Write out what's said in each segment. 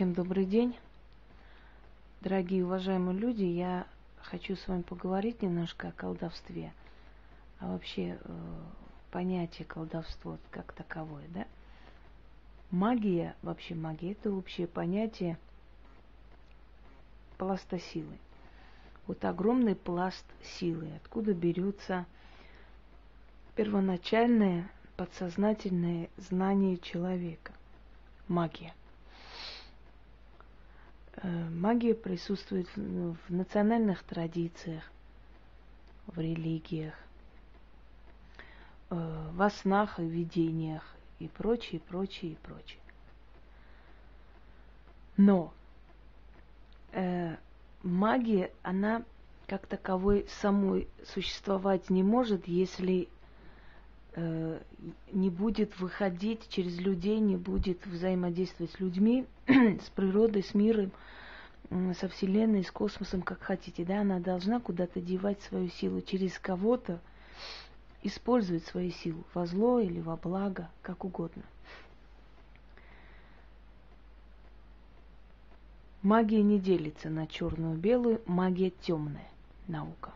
Всем добрый день. Дорогие уважаемые люди, я хочу с вами поговорить немножко о колдовстве. А вообще э, понятие колдовство как таковое, да? Магия, вообще магия, это общее понятие пласта силы. Вот огромный пласт силы, откуда берется первоначальное подсознательное знание человека. Магия. Э, магия присутствует в, в национальных традициях, в религиях, э, во снах и видениях и прочее, прочее, прочее. Но э, магия, она как таковой самой существовать не может, если не будет выходить через людей, не будет взаимодействовать с людьми, с природой, с миром, со Вселенной, с космосом, как хотите. Да? Она должна куда-то девать свою силу, через кого-то использовать свою силу, во зло или во благо, как угодно. Магия не делится на черную и белую, магия темная наука.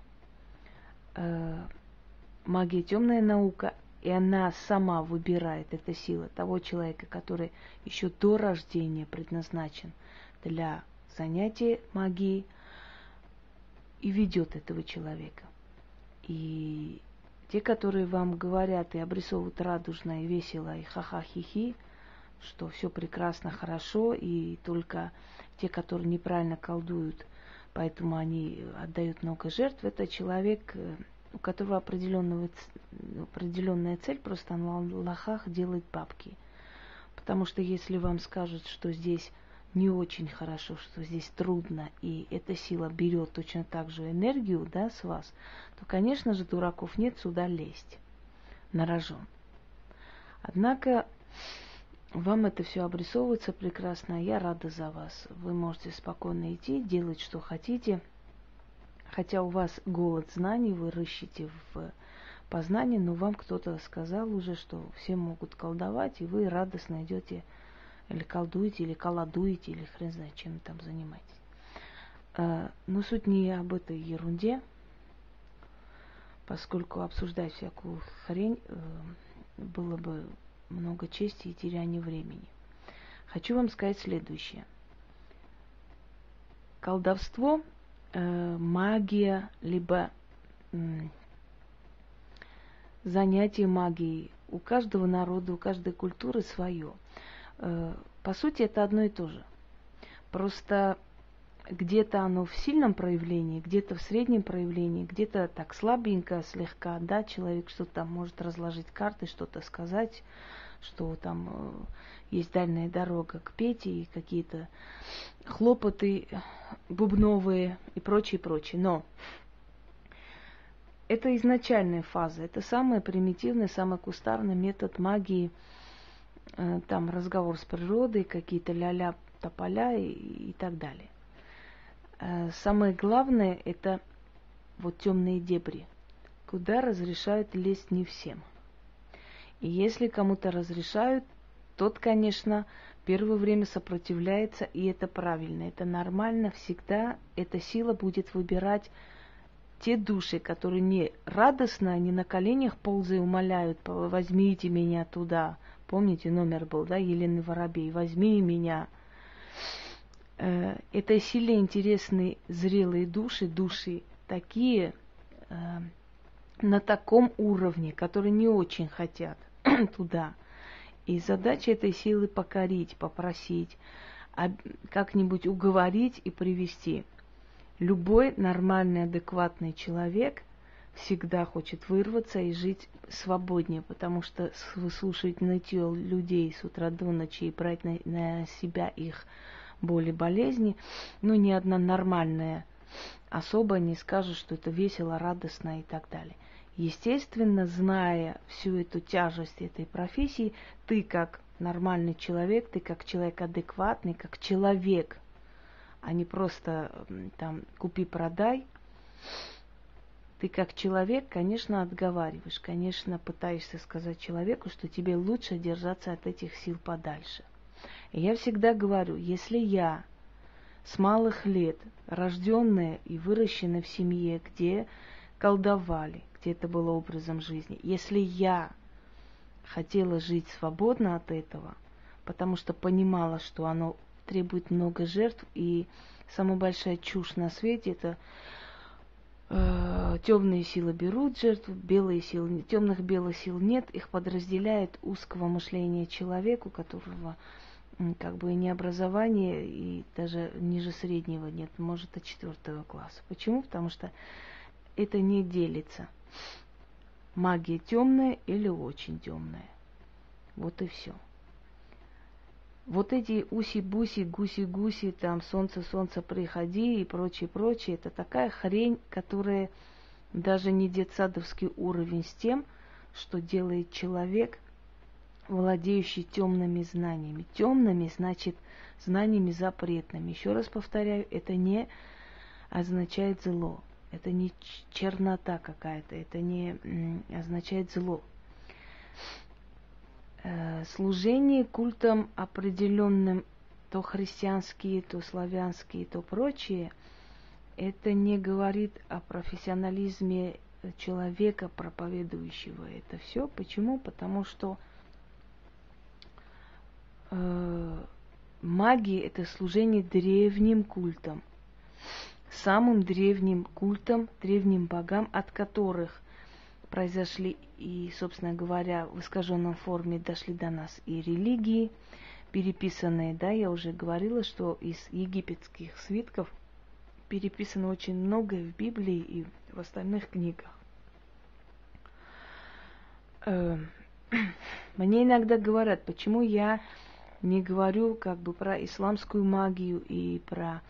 Э, магия темная наука, и она сама выбирает, эта сила того человека, который еще до рождения предназначен для занятия магией, и ведет этого человека. И те, которые вам говорят и обрисовывают радужно и весело, и ха-ха-хи-хи, что все прекрасно, хорошо, и только те, которые неправильно колдуют, поэтому они отдают много жертв, это человек, э, у которого определенная цель, просто на лохах делать бабки. Потому что если вам скажут, что здесь не очень хорошо, что здесь трудно, и эта сила берет точно так же энергию да, с вас, то, конечно же, дураков нет сюда лезть на рожон. Однако вам это все обрисовывается прекрасно, я рада за вас. Вы можете спокойно идти, делать, что хотите. Хотя у вас голод знаний, вы рыщите в познании, но вам кто-то сказал уже, что все могут колдовать, и вы радостно идете или колдуете, или колодуете, или хрен знает, чем там занимаетесь. А, но суть не об этой ерунде, поскольку обсуждать всякую хрень э, было бы много чести и теряния времени. Хочу вам сказать следующее. Колдовство, магия, либо э, занятие магией у каждого народа, у каждой культуры свое. Э, по сути, это одно и то же. Просто где-то оно в сильном проявлении, где-то в среднем проявлении, где-то так слабенько, слегка, да, человек что-то может разложить карты, что-то сказать, что там э, есть дальняя дорога к Пете и какие-то хлопоты бубновые и прочее, прочее. Но это изначальная фаза, это самый примитивный, самый кустарный метод магии, э, там разговор с природой, какие-то ля-ля тополя и, и так далее. Э, самое главное это вот темные дебри, куда разрешают лезть не всем – и если кому-то разрешают, тот, конечно, первое время сопротивляется, и это правильно, это нормально, всегда эта сила будет выбирать те души, которые не радостно, не на коленях ползая умоляют, возьмите меня туда. Помните, номер был, да, Елены Воробей, возьми меня. Э, этой силе интересны зрелые души, души такие, э, на таком уровне, которые не очень хотят – туда. И задача этой силы покорить, попросить, как-нибудь уговорить и привести. Любой нормальный, адекватный человек всегда хочет вырваться и жить свободнее, потому что выслушивать нытье людей с утра до ночи и брать на, на себя их боли, болезни, ну, ни одна нормальная особа не скажет, что это весело, радостно и так далее. Естественно, зная всю эту тяжесть этой профессии, ты как нормальный человек, ты как человек адекватный, как человек, а не просто там купи-продай, ты как человек, конечно, отговариваешь, конечно, пытаешься сказать человеку, что тебе лучше держаться от этих сил подальше. И я всегда говорю, если я с малых лет, рожденная и выращенная в семье, где колдовали, где это было образом жизни, если я хотела жить свободно от этого, потому что понимала, что оно требует много жертв, и самая большая чушь на свете это э, темные силы берут жертву, белые силы, темных белых сил нет, их подразделяет узкого мышления человеку, которого как бы не образования и даже ниже среднего нет, может, до четвертого класса. Почему? Потому что это не делится. Магия темная или очень темная. Вот и все. Вот эти уси-буси, гуси-гуси, там солнце-солнце приходи и прочее, прочее, это такая хрень, которая даже не детсадовский уровень с тем, что делает человек, владеющий темными знаниями. Темными значит знаниями запретными. Еще раз повторяю, это не означает зло. Это не чернота какая-то, это не означает зло. Э, служение культам определенным, то христианские, то славянские, то прочие, это не говорит о профессионализме человека, проповедующего это все. Почему? Потому что магия это служение древним культам, самым древним культам, древним богам, от которых произошли и, собственно говоря, в искаженном форме дошли до нас и религии, переписанные, да, я уже говорила, что из египетских свитков переписано очень многое в Библии и в остальных книгах. Эм, мне иногда говорят, почему я не говорю как бы про исламскую магию и про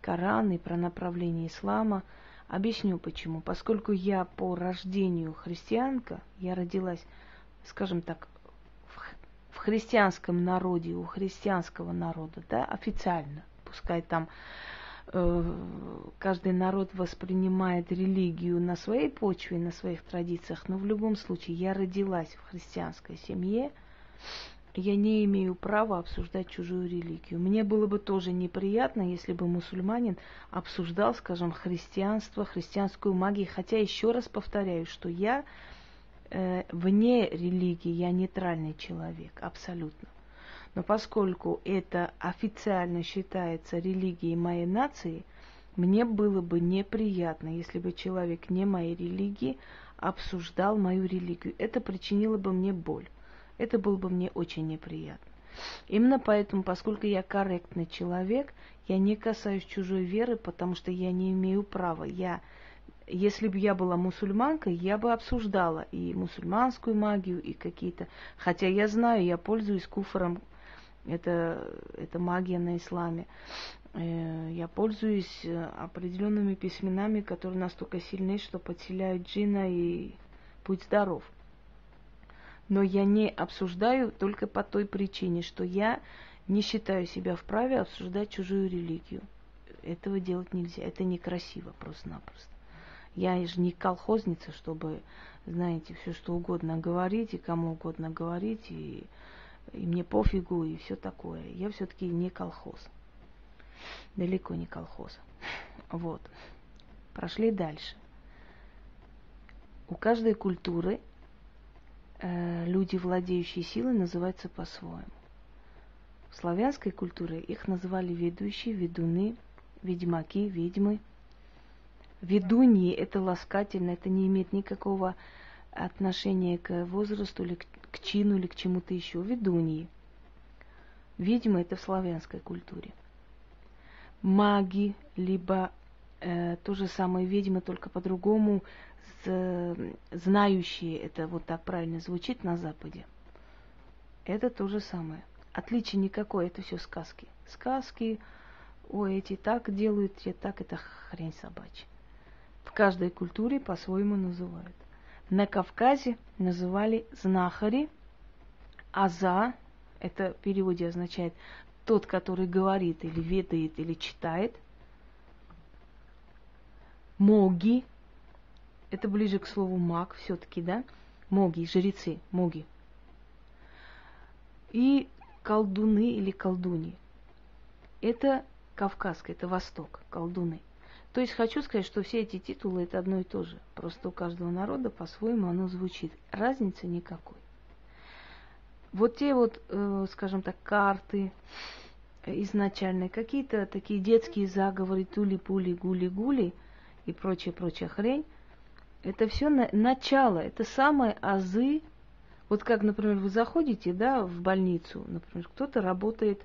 Коран и про направление ислама – Объясню почему. Поскольку я по рождению христианка, я родилась, скажем так, в, в христианском народе, у христианского народа, да, официально. Пускай там э, каждый народ воспринимает религию на своей почве, на своих традициях, но в любом случае я родилась в христианской семье, я не имею права обсуждать чужую религию. Мне было бы тоже неприятно, если бы мусульманин обсуждал, скажем, христианство, христианскую магию. Хотя еще раз повторяю, что я э, вне религии, я нейтральный человек, абсолютно. Но поскольку это официально считается религией моей нации, мне было бы неприятно, если бы человек не моей религии обсуждал мою религию. Это причинило бы мне боль это было бы мне очень неприятно. Именно поэтому, поскольку я корректный человек, я не касаюсь чужой веры, потому что я не имею права. Я, если бы я была мусульманкой, я бы обсуждала и мусульманскую магию, и какие-то... Хотя я знаю, я пользуюсь куфором, это, это магия на исламе. Э, я пользуюсь э, определенными письменами, которые настолько сильны, что подселяют джина и будь здоров но я не обсуждаю только по той причине, что я не считаю себя вправе обсуждать чужую религию. Этого делать нельзя, это некрасиво просто-напросто. Я же не колхозница, чтобы, знаете, все что угодно говорить и кому угодно говорить, и, и мне пофигу, и все такое. Я все-таки не колхоз. Далеко не колхоз. Вот. Прошли дальше. У каждой культуры Э, люди, владеющие силой, называются по-своему. В славянской культуре их называли ведущие, ведуны, ведьмаки, ведьмы. Ведуньи – это ласкательно, это не имеет никакого отношения к возрасту или к, к чину или к чему-то еще. Ведуньи. Ведьмы – это в славянской культуре. Маги, либо э, то же самое ведьмы, только по-другому – знающие, это вот так правильно звучит на Западе, это то же самое. Отличия никакое, это все сказки. Сказки, ой, эти так делают, те так, это хрень собачья. В каждой культуре по-своему называют. На Кавказе называли знахари, аза, это в переводе означает тот, который говорит или ведает, или читает. Моги, это ближе к слову маг все-таки, да? Моги, жрецы, моги. И колдуны или колдуни. Это Кавказское, это Восток, колдуны. То есть хочу сказать, что все эти титулы это одно и то же. Просто у каждого народа по-своему оно звучит. Разницы никакой. Вот те вот, э, скажем так, карты изначальные, какие-то такие детские заговоры, тули-пули, гули-гули и прочая-прочая хрень, это все на, начало, это самые азы. Вот как, например, вы заходите, да, в больницу, например, кто-то работает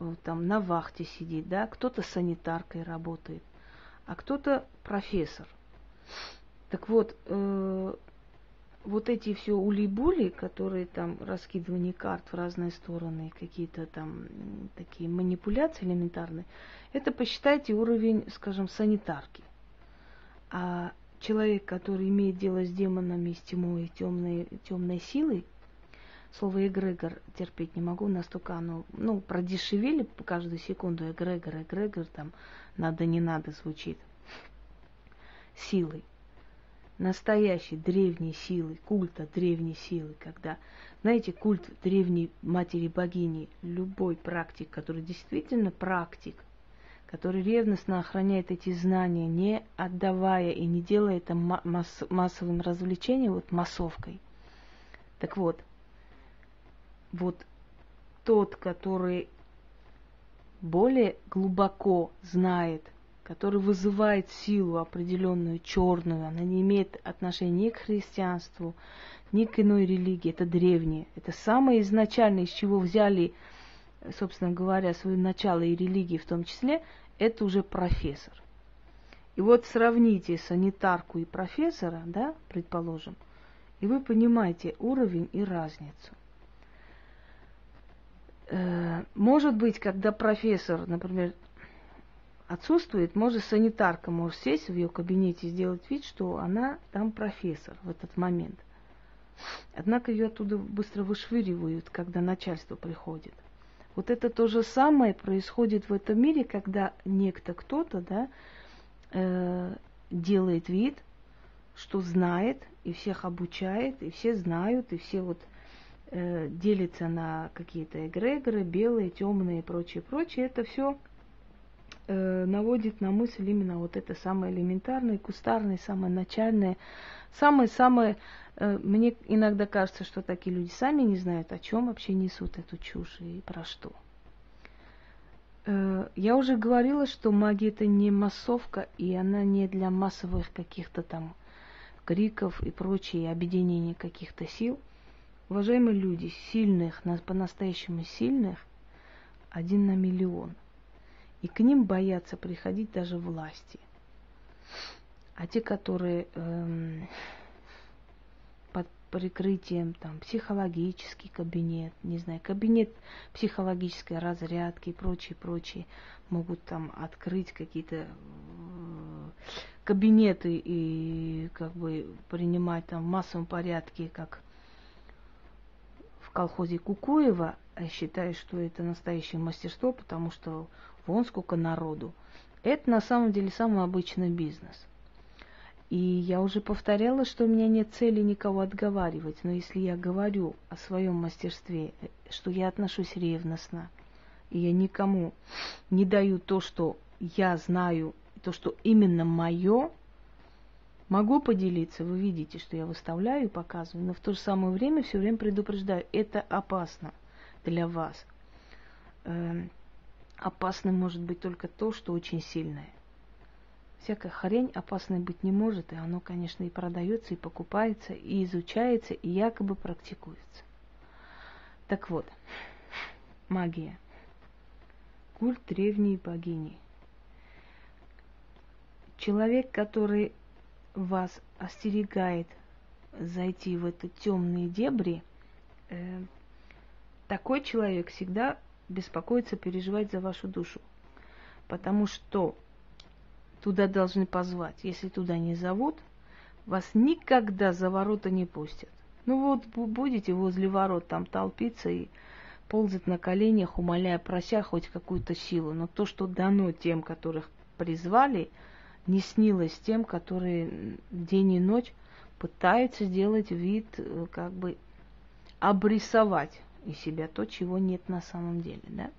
э, там на вахте сидит, да, кто-то санитаркой работает, а кто-то профессор. Так вот, э, вот эти все ули-були, которые там раскидывание карт в разные стороны, какие-то там такие манипуляции элементарные, это посчитайте уровень, скажем, санитарки. А человек, который имеет дело с демонами, с тьмой, темной, темной силой, слово эгрегор терпеть не могу, настолько оно, ну, продешевели каждую секунду эгрегор, эгрегор, там, надо, не надо звучит, силой. Настоящей древней силы, культа древней силы, когда, знаете, культ древней матери-богини, любой практик, который действительно практик, который ревностно охраняет эти знания, не отдавая и не делая это масс- массовым развлечением, вот массовкой. Так вот, вот тот, который более глубоко знает – который вызывает силу определенную, черную, она не имеет отношения ни к христианству, ни к иной религии, это древнее. Это самое изначальное, из чего взяли, собственно говоря, свое начало и религии в том числе, это уже профессор. И вот сравните санитарку и профессора, да, предположим, и вы понимаете уровень и разницу. Э, может быть, когда профессор, например, отсутствует, может санитарка может сесть в ее кабинете и сделать вид, что она там профессор в этот момент. Однако ее оттуда быстро вышвыривают, когда начальство приходит. Вот это то же самое происходит в этом мире, когда некто кто-то да, э, делает вид, что знает, и всех обучает, и все знают, и все вот э, делятся на какие-то эгрегоры, белые, темные и прочее, прочее. Это все э, наводит на мысль именно вот это самое элементарное, кустарное, самое начальное, самое-самое... Э, мне иногда кажется, что такие люди сами не знают, о чем вообще несут эту чушь и про что. Э, я уже говорила, что магия это не массовка, и она не для массовых каких-то там криков и прочее, объединения каких-то сил. Уважаемые люди, сильных, по-настоящему сильных, один на миллион – и к ним боятся приходить даже власти. А те, которые эм, под прикрытием там психологический кабинет, не знаю, кабинет психологической разрядки и прочее, прочее, могут там открыть какие-то э, кабинеты и как бы принимать там в массовом порядке, как в колхозе Кукуева, считаю, что это настоящее мастерство, потому что вон сколько народу. Это на самом деле самый обычный бизнес. И я уже повторяла, что у меня нет цели никого отговаривать, но если я говорю о своем мастерстве, что я отношусь ревностно, и я никому не даю то, что я знаю, то, что именно мое, могу поделиться, вы видите, что я выставляю и показываю, но в то же самое время все время предупреждаю, это опасно для вас. Опасным может быть только то, что очень сильное. Всякая хрень опасной быть не может, и оно, конечно, и продается, и покупается, и изучается, и якобы практикуется. Так вот, магия. Культ древней богини. Человек, который вас остерегает зайти в это темные дебри, э, такой человек всегда беспокоиться, переживать за вашу душу. Потому что туда должны позвать. Если туда не зовут, вас никогда за ворота не пустят. Ну вот будете возле ворот там толпиться и ползать на коленях, умоляя, прося хоть какую-то силу. Но то, что дано тем, которых призвали, не снилось тем, которые день и ночь пытаются сделать вид, э, как бы обрисовать из себя то, чего нет на самом деле, да.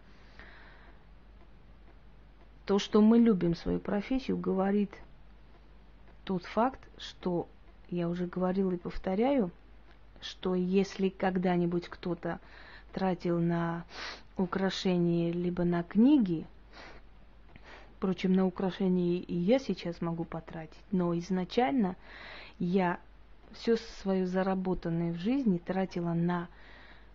То, что мы любим свою профессию, говорит тот факт, что я уже говорила и повторяю, что если когда-нибудь кто-то тратил на украшения либо на книги, впрочем, на украшения и я сейчас могу потратить, но изначально я все свое заработанное в жизни тратила на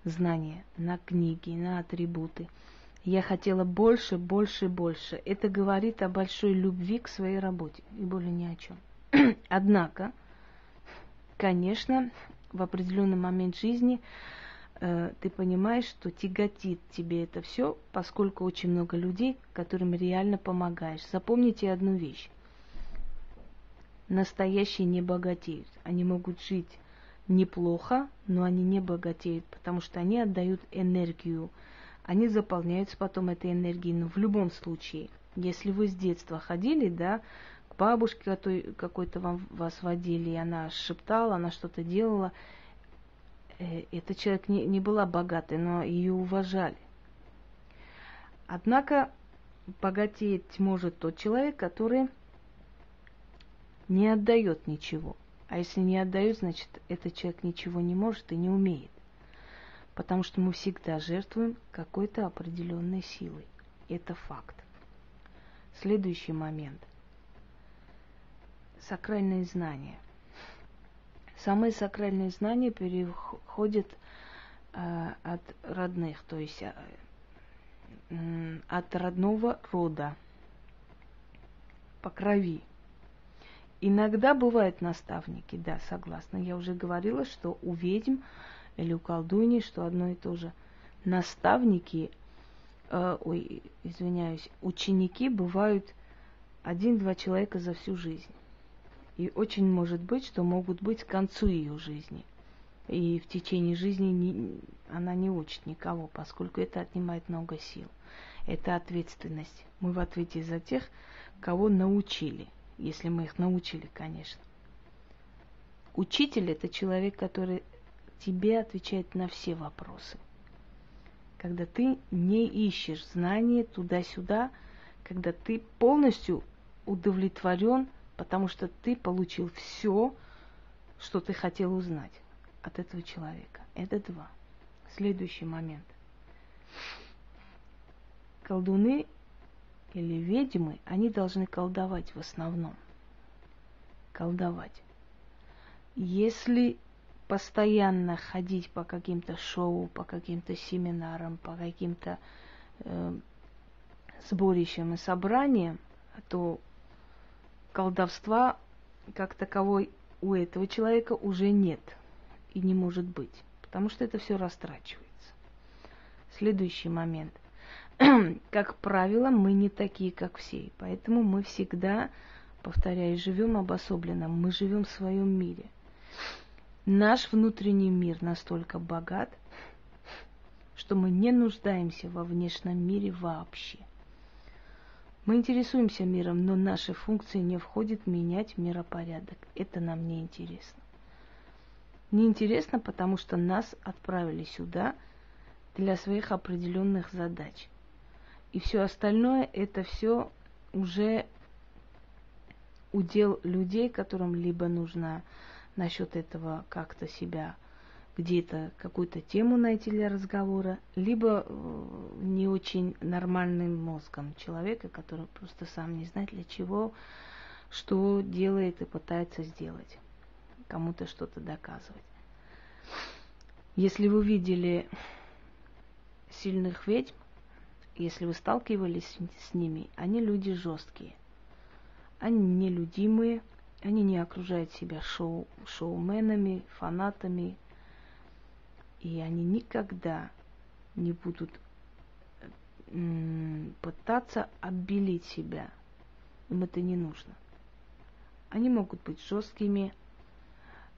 знания, на книги, на атрибуты – я хотела больше, больше, больше. Это говорит о большой любви к своей работе и более ни о чем. Однако, конечно, в определенный момент жизни э, ты понимаешь, что тяготит тебе это все, поскольку очень много людей, которым реально помогаешь. Запомните одну вещь. Настоящие не богатеют. Они могут жить неплохо, но они не богатеют, потому что они отдают энергию, они заполняются потом этой энергией. Но в любом случае, если вы с детства ходили, да, к бабушке какой-то вам вас водили, и она шептала, она что-то делала, э, этот человек не, не была богатой, но ее уважали. Однако богатеть может тот человек, который не отдает ничего. А если не отдает, значит, этот человек ничего не может и не умеет потому что мы всегда жертвуем какой-то определенной силой. Это факт. Следующий момент. Сакральные знания. Самые сакральные знания переходят э, от родных, то есть э, от родного рода по крови. Иногда бывают наставники, да, согласна. Я уже говорила, что у ведьм или у колдуньи, что одно и то же. Наставники, э, ой, извиняюсь, ученики бывают один-два человека за всю жизнь. И очень может быть, что могут быть к концу ее жизни. И в течение жизни не, она не учит никого, поскольку это отнимает много сил. Это ответственность. Мы в ответе за тех, кого научили, если мы их научили, конечно. Учитель – это человек, который тебе отвечает на все вопросы. Когда ты не ищешь знания туда-сюда, когда ты полностью удовлетворен, потому что ты получил все, что ты хотел узнать от этого человека. Это два. Следующий момент. Колдуны или ведьмы, они должны колдовать в основном. Колдовать. Если постоянно ходить по каким-то шоу, по каким-то семинарам, по каким-то э, сборищам и собраниям, то колдовства как таковой у этого человека уже нет и не может быть, потому что это все растрачивается. Следующий момент. как правило, мы не такие, как все, поэтому мы всегда, повторяю, живем обособленно, мы живем в своем мире. Наш внутренний мир настолько богат, что мы не нуждаемся во внешнем мире вообще. Мы интересуемся миром, но наши функции не входят менять миропорядок. Это нам не интересно. Не интересно, потому что нас отправили сюда для своих определенных задач. И все остальное это все уже удел людей, которым либо нужно насчет этого как-то себя где-то какую-то тему найти для разговора, либо э, не очень нормальным мозгом человека, который просто сам не знает для чего, что делает и пытается сделать, кому-то что-то доказывать. Если вы видели сильных ведьм, если вы сталкивались с ними, они люди жесткие, они нелюдимые, они не окружают себя шоу, шоуменами, фанатами, и они никогда не будут пытаться обелить себя. Им это не нужно. Они могут быть жесткими,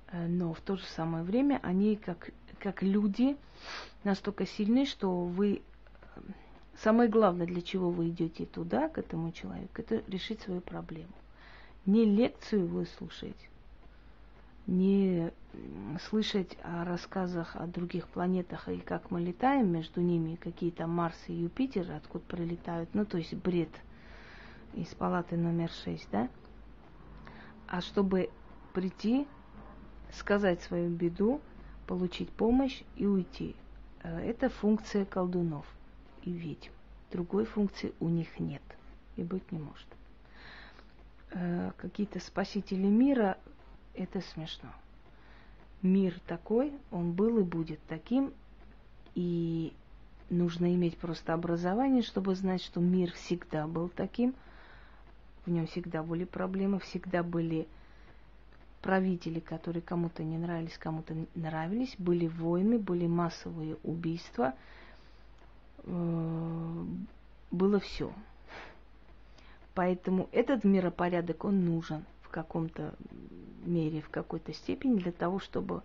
э, но в то же самое время они как, как люди настолько сильны, что вы самое главное, для чего вы идете туда, к этому человеку, это решить свою проблему не лекцию выслушать, не слышать о рассказах о других планетах и как мы летаем между ними, какие там Марс и Юпитер, откуда прилетают, ну, то есть бред из палаты номер 6, да? А чтобы прийти, сказать свою беду, получить помощь и уйти. Э, это функция колдунов и ведьм. Другой функции у них нет и быть не может. Э, какие-то спасители мира, это смешно. Мир такой, он был и будет таким, и нужно иметь просто образование, чтобы знать, что мир всегда был таким, в нем всегда были проблемы, всегда были правители, которые кому-то не нравились, кому-то нравились, были войны, были массовые убийства, было все. Поэтому этот миропорядок, он нужен в каком-то мере, в какой-то степени для того, чтобы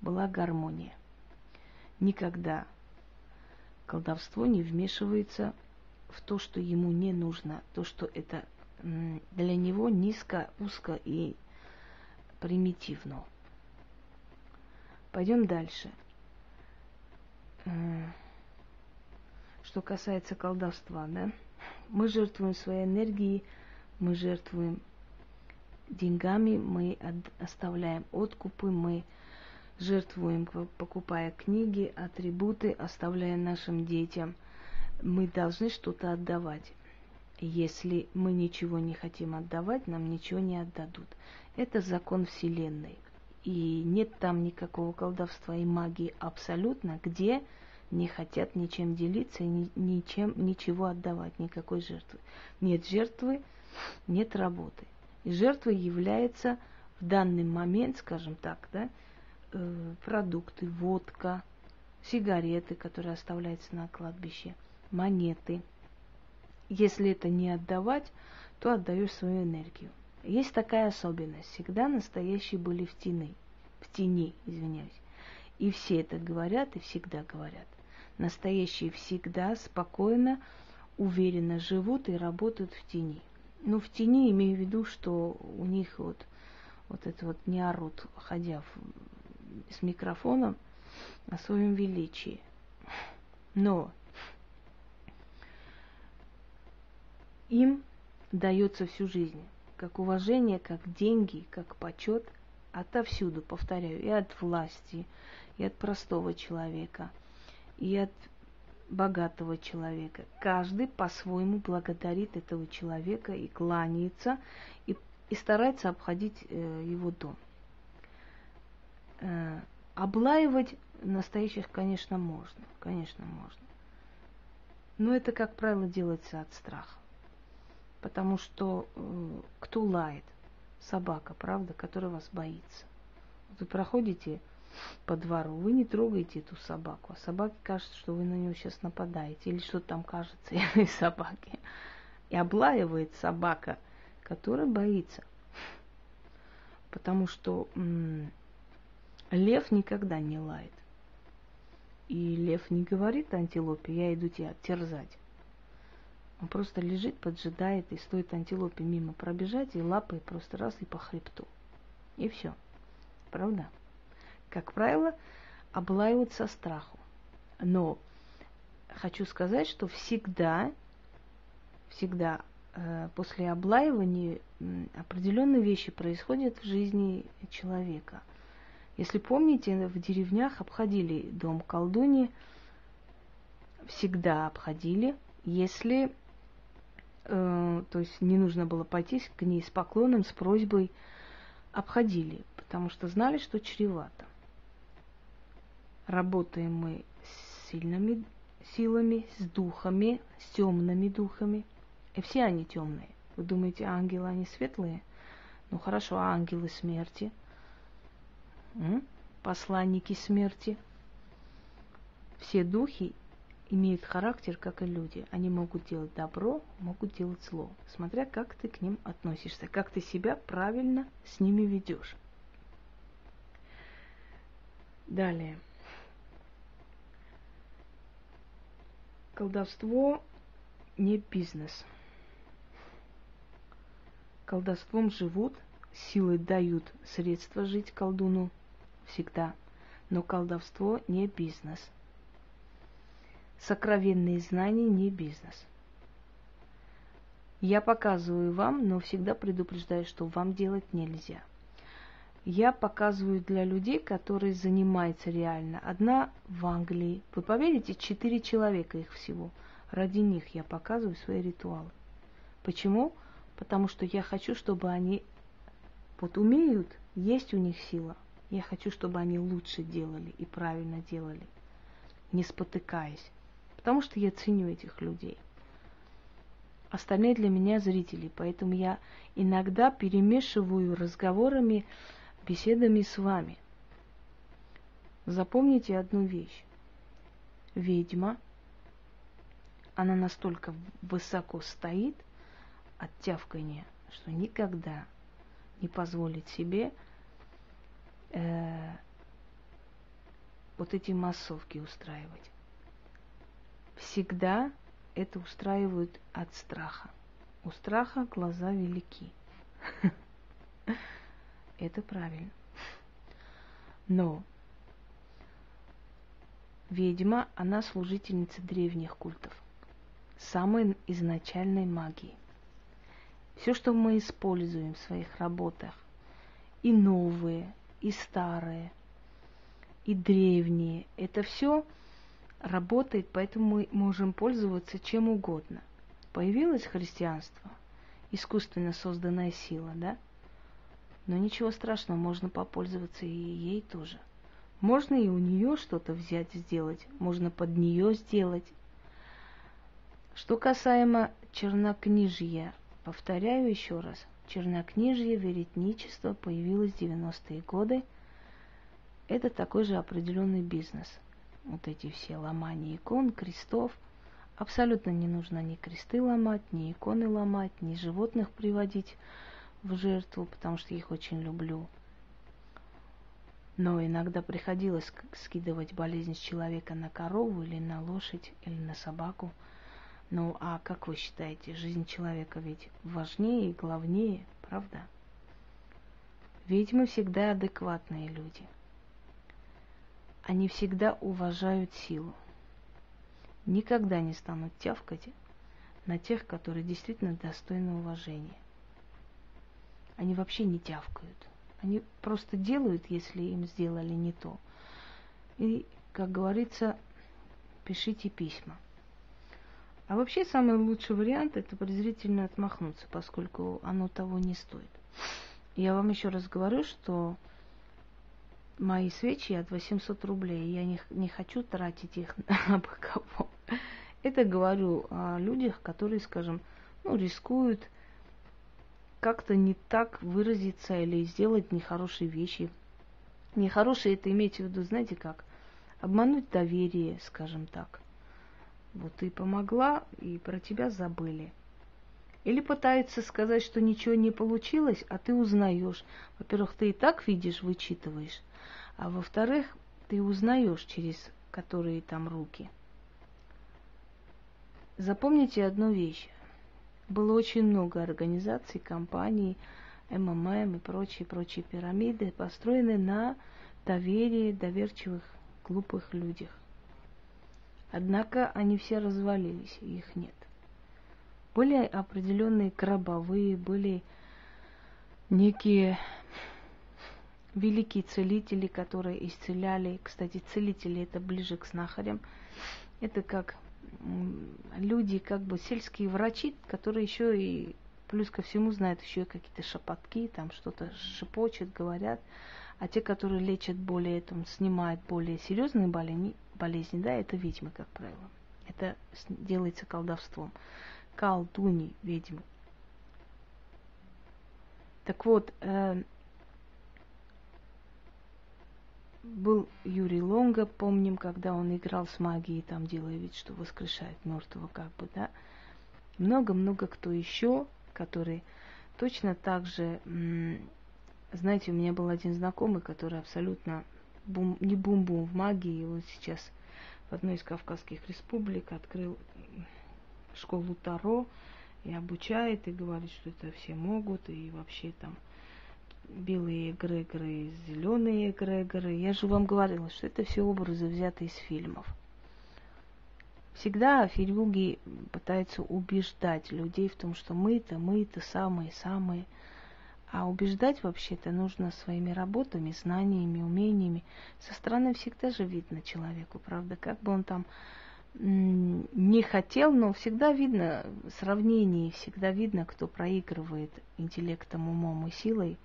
была гармония. Никогда колдовство не вмешивается в то, что ему не нужно, то, что это для него низко, узко и примитивно. Пойдем дальше. Э, что касается колдовства, да? Мы жертвуем своей энергией, мы жертвуем деньгами, мы оставляем откупы, мы жертвуем, покупая книги, атрибуты, оставляя нашим детям. Мы должны что-то отдавать. Если мы ничего не хотим отдавать, нам ничего не отдадут. Это закон Вселенной. И нет там никакого колдовства и магии абсолютно, где не хотят ничем делиться и ничем, ничего отдавать, никакой жертвы. Нет жертвы, нет работы. И жертвой является в данный момент, скажем так, да, э, продукты, водка, сигареты, которые оставляются на кладбище, монеты. Если это не отдавать, то отдаешь свою энергию. Есть такая особенность. Всегда настоящие были в тени. В тени, извиняюсь. И все это говорят и всегда говорят. Настоящие всегда спокойно, уверенно живут и работают в тени. Ну, в тени имею в виду, что у них вот, вот это вот не орут, ходя в, с микрофоном о своем величии. Но им дается всю жизнь, как уважение, как деньги, как почет, отовсюду, повторяю, и от власти, и от простого человека – и от богатого человека. Каждый по-своему благодарит этого человека и кланяется, и, и старается обходить э, его дом. Э, облаивать настоящих, конечно, можно. Конечно, можно. Но это, как правило, делается от страха. Потому что э, кто лает? Собака, правда, которая вас боится. Вы проходите по двору, вы не трогаете эту собаку, а собаке кажется, что вы на нее сейчас нападаете, или что там кажется этой собаке. И облаивает собака, которая боится. Потому что м- лев никогда не лает. И лев не говорит антилопе, я иду тебя терзать. Он просто лежит, поджидает, и стоит антилопе мимо пробежать, и лапой просто раз и по хребту. И все. Правда? Как правило, облаивают со страху. Но хочу сказать, что всегда, всегда э, после облаивания определенные вещи происходят в жизни человека. Если помните, в деревнях обходили дом колдуни, всегда обходили, если, э, то есть не нужно было пойти к ней с поклоном, с просьбой, обходили, потому что знали, что чревато. Работаем мы с сильными силами, с духами, с темными духами. И все они темные. Вы думаете, ангелы, они светлые? Ну хорошо, ангелы смерти? М? Посланники смерти? Все духи имеют характер, как и люди. Они могут делать добро, могут делать зло, смотря как ты к ним относишься, как ты себя правильно с ними ведешь. Далее. Колдовство не бизнес. Колдовством живут силы дают средства жить колдуну всегда, но колдовство не бизнес. Сокровенные знания не бизнес. Я показываю вам, но всегда предупреждаю, что вам делать нельзя. Я показываю для людей, которые занимаются реально. Одна в Англии. Вы поверите, четыре человека их всего. Ради них я показываю свои ритуалы. Почему? Потому что я хочу, чтобы они вот умеют, есть у них сила. Я хочу, чтобы они лучше делали и правильно делали, не спотыкаясь. Потому что я ценю этих людей. Остальные для меня зрители, поэтому я иногда перемешиваю разговорами, беседами с вами. Запомните одну вещь. Ведьма, она настолько высоко стоит от тявкания, что никогда не позволит себе э, вот эти массовки устраивать. Всегда это устраивают от страха. У страха глаза велики. Это правильно. Но ведьма, она служительница древних культов, самой изначальной магии. Все, что мы используем в своих работах, и новые, и старые, и древние, это все работает, поэтому мы можем пользоваться чем угодно. Появилось христианство, искусственно созданная сила, да? Но ничего страшного, можно попользоваться и ей тоже. Можно и у нее что-то взять, сделать, можно под нее сделать. Что касаемо чернокнижья, повторяю еще раз, чернокнижье, веретничество появилось в 90-е годы. Это такой же определенный бизнес – вот эти все ломания икон, крестов. Абсолютно не нужно ни кресты ломать, ни иконы ломать, ни животных приводить в жертву, потому что их очень люблю. Но иногда приходилось скидывать болезнь с человека на корову или на лошадь или на собаку. Ну а как вы считаете, жизнь человека ведь важнее и главнее, правда? Ведьмы всегда адекватные люди они всегда уважают силу. Никогда не станут тявкать на тех, которые действительно достойны уважения. Они вообще не тявкают. Они просто делают, если им сделали не то. И, как говорится, пишите письма. А вообще самый лучший вариант это презрительно отмахнуться, поскольку оно того не стоит. Я вам еще раз говорю, что мои свечи от 800 рублей. Я не, не хочу тратить их на кого. Это говорю о людях, которые, скажем, ну, рискуют как-то не так выразиться или сделать нехорошие вещи. Нехорошие это имейте в виду, знаете как? Обмануть доверие, скажем так. Вот ты помогла, и про тебя забыли. Или пытаются сказать, что ничего не получилось, а ты узнаешь. Во-первых, ты и так видишь, вычитываешь. А во-вторых, ты узнаешь, через которые там руки. Запомните одну вещь. Было очень много организаций, компаний, МММ и прочие, прочие пирамиды, построены на доверии доверчивых, глупых людях. Однако они все развалились, их нет. Были определенные гробовые, были некие великие целители, которые исцеляли. Кстати, целители это ближе к знахарям. Это как люди, как бы сельские врачи, которые еще и плюс ко всему знают еще какие-то шепотки, там что-то шепочет, говорят. А те, которые лечат более, там, снимают более серьезные болезни, болезни, да, это ведьмы, как правило. Это делается колдовством. Колдуни, ведьмы. Так вот, э, был Юрий Лонга, помним, когда он играл с магией, там делая вид, что воскрешает мертвого, как бы, да. Много-много кто еще, который точно так же, знаете, у меня был один знакомый, который абсолютно бум, не бум-бум в магии, он сейчас в одной из Кавказских республик открыл школу Таро и обучает, и говорит, что это все могут, и вообще там белые эгрегоры, зеленые эгрегоры. Я же вам говорила, что это все образы взяты из фильмов. Всегда филюги пытаются убеждать людей в том, что мы-то, мы-то самые-самые. А убеждать вообще-то нужно своими работами, знаниями, умениями. Со стороны всегда же видно человеку, правда, как бы он там не хотел, но всегда видно сравнение, всегда видно, кто проигрывает интеллектом, умом и силой,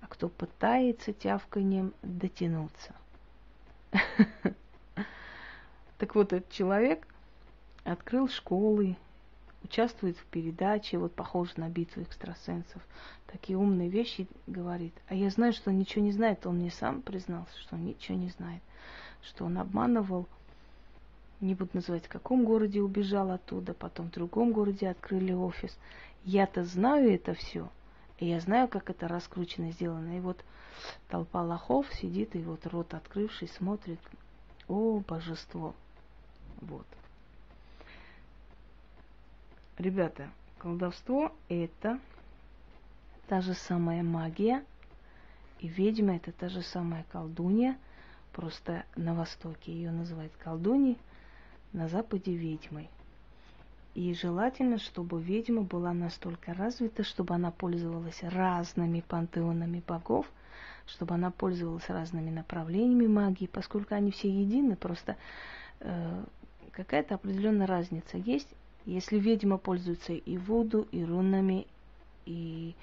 а кто пытается тявканьем дотянуться. Так вот, этот человек открыл школы, участвует в передаче, вот похож на битву экстрасенсов, такие умные вещи говорит. А я знаю, что он ничего не знает, он мне сам признался, что он ничего не знает, что он обманывал, не буду называть, в каком городе убежал оттуда, потом в другом городе открыли офис. Я-то знаю это все, и я знаю, как это раскручено сделано. И вот толпа лохов сидит, и вот рот открывший смотрит. О, божество! Вот. Ребята, колдовство это та же самая магия, и ведьма это та же самая колдунья, просто на Востоке ее называют колдуньей, на Западе ведьмой. И желательно, чтобы ведьма была настолько развита, чтобы она пользовалась разными пантеонами богов, чтобы она пользовалась разными направлениями магии, поскольку они все едины, просто э, какая-то определенная разница есть. Если ведьма пользуется и воду, и рунами, и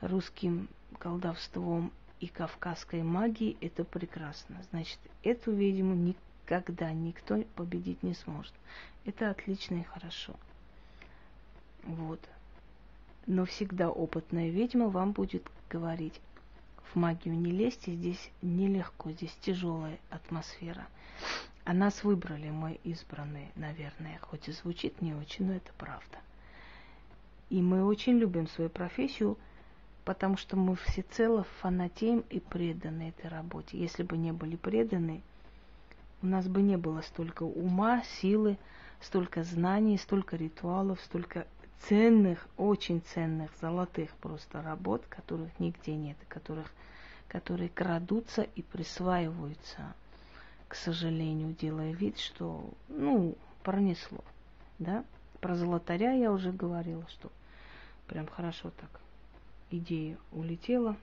русским колдовством, и кавказской магией, это прекрасно. Значит, эту ведьму никогда никто победить не сможет. Это отлично и хорошо. Вот. Но всегда опытная ведьма вам будет говорить, в магию не лезьте, здесь нелегко, здесь тяжелая атмосфера. А нас выбрали мы избранные, наверное, хоть и звучит не очень, но это правда. И мы очень любим свою профессию, потому что мы всецело фанатеем и преданы этой работе. Если бы не были преданы, у нас бы не было столько ума, силы, столько знаний, столько ритуалов, столько ценных, очень ценных, золотых просто работ, которых нигде нет, которых, которые крадутся и присваиваются, к сожалению, делая вид, что, ну, пронесло, да. Про золотаря я уже говорила, что прям хорошо так идея улетела.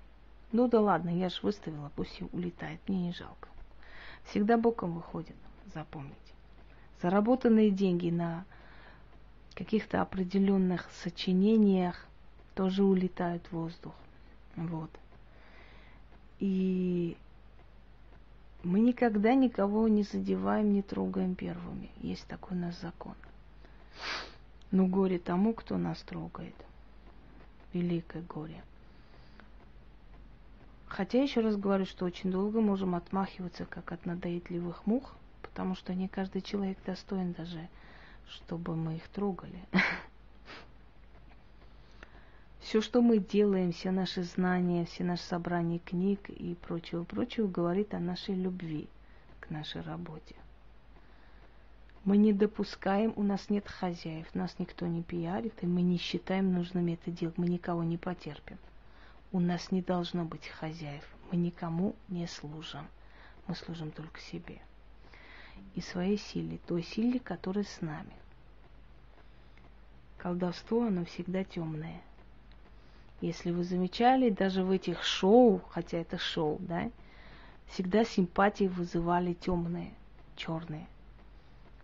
Ну да ладно, я же выставила, пусть и улетает, мне не жалко всегда боком выходит, запомните. Заработанные деньги на каких-то определенных сочинениях тоже улетают в воздух. Вот. И мы никогда никого не задеваем, не трогаем первыми. Есть такой у нас закон. Но горе тому, кто нас трогает. Великое горе. Хотя еще раз говорю, что очень долго можем отмахиваться, как от надоедливых мух, потому что не каждый человек достоин даже, чтобы мы их трогали. Все, что мы делаем, все наши знания, все наши собрания книг и прочего-прочего, говорит о нашей любви к нашей работе. Мы не допускаем, у нас нет хозяев, нас никто не пиарит, и мы не считаем нужным это делать, мы никого не потерпим. У нас не должно быть хозяев. Мы никому не служим. Мы служим только себе. И своей силе, той силе, которая с нами. Колдовство, оно всегда темное. Если вы замечали, даже в этих шоу, хотя это шоу, да, всегда симпатии вызывали темные, черные.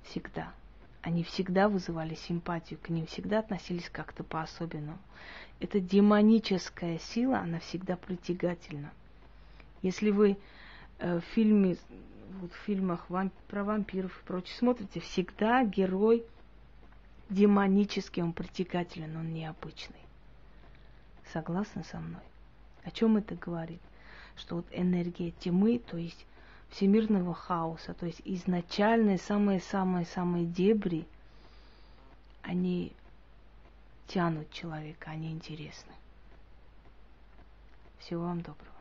Всегда. Они всегда вызывали симпатию, к ним всегда относились как-то по-особенному эта демоническая сила, она всегда притягательна. Если вы э, в фильме, вот в фильмах вам, про вампиров и прочее смотрите, всегда герой демонический, он притягателен, он необычный. Согласны со мной? О чем это говорит? Что вот энергия тьмы, то есть всемирного хаоса, то есть изначальные самые-самые-самые дебри, они тянут человека, они интересны. Всего вам доброго.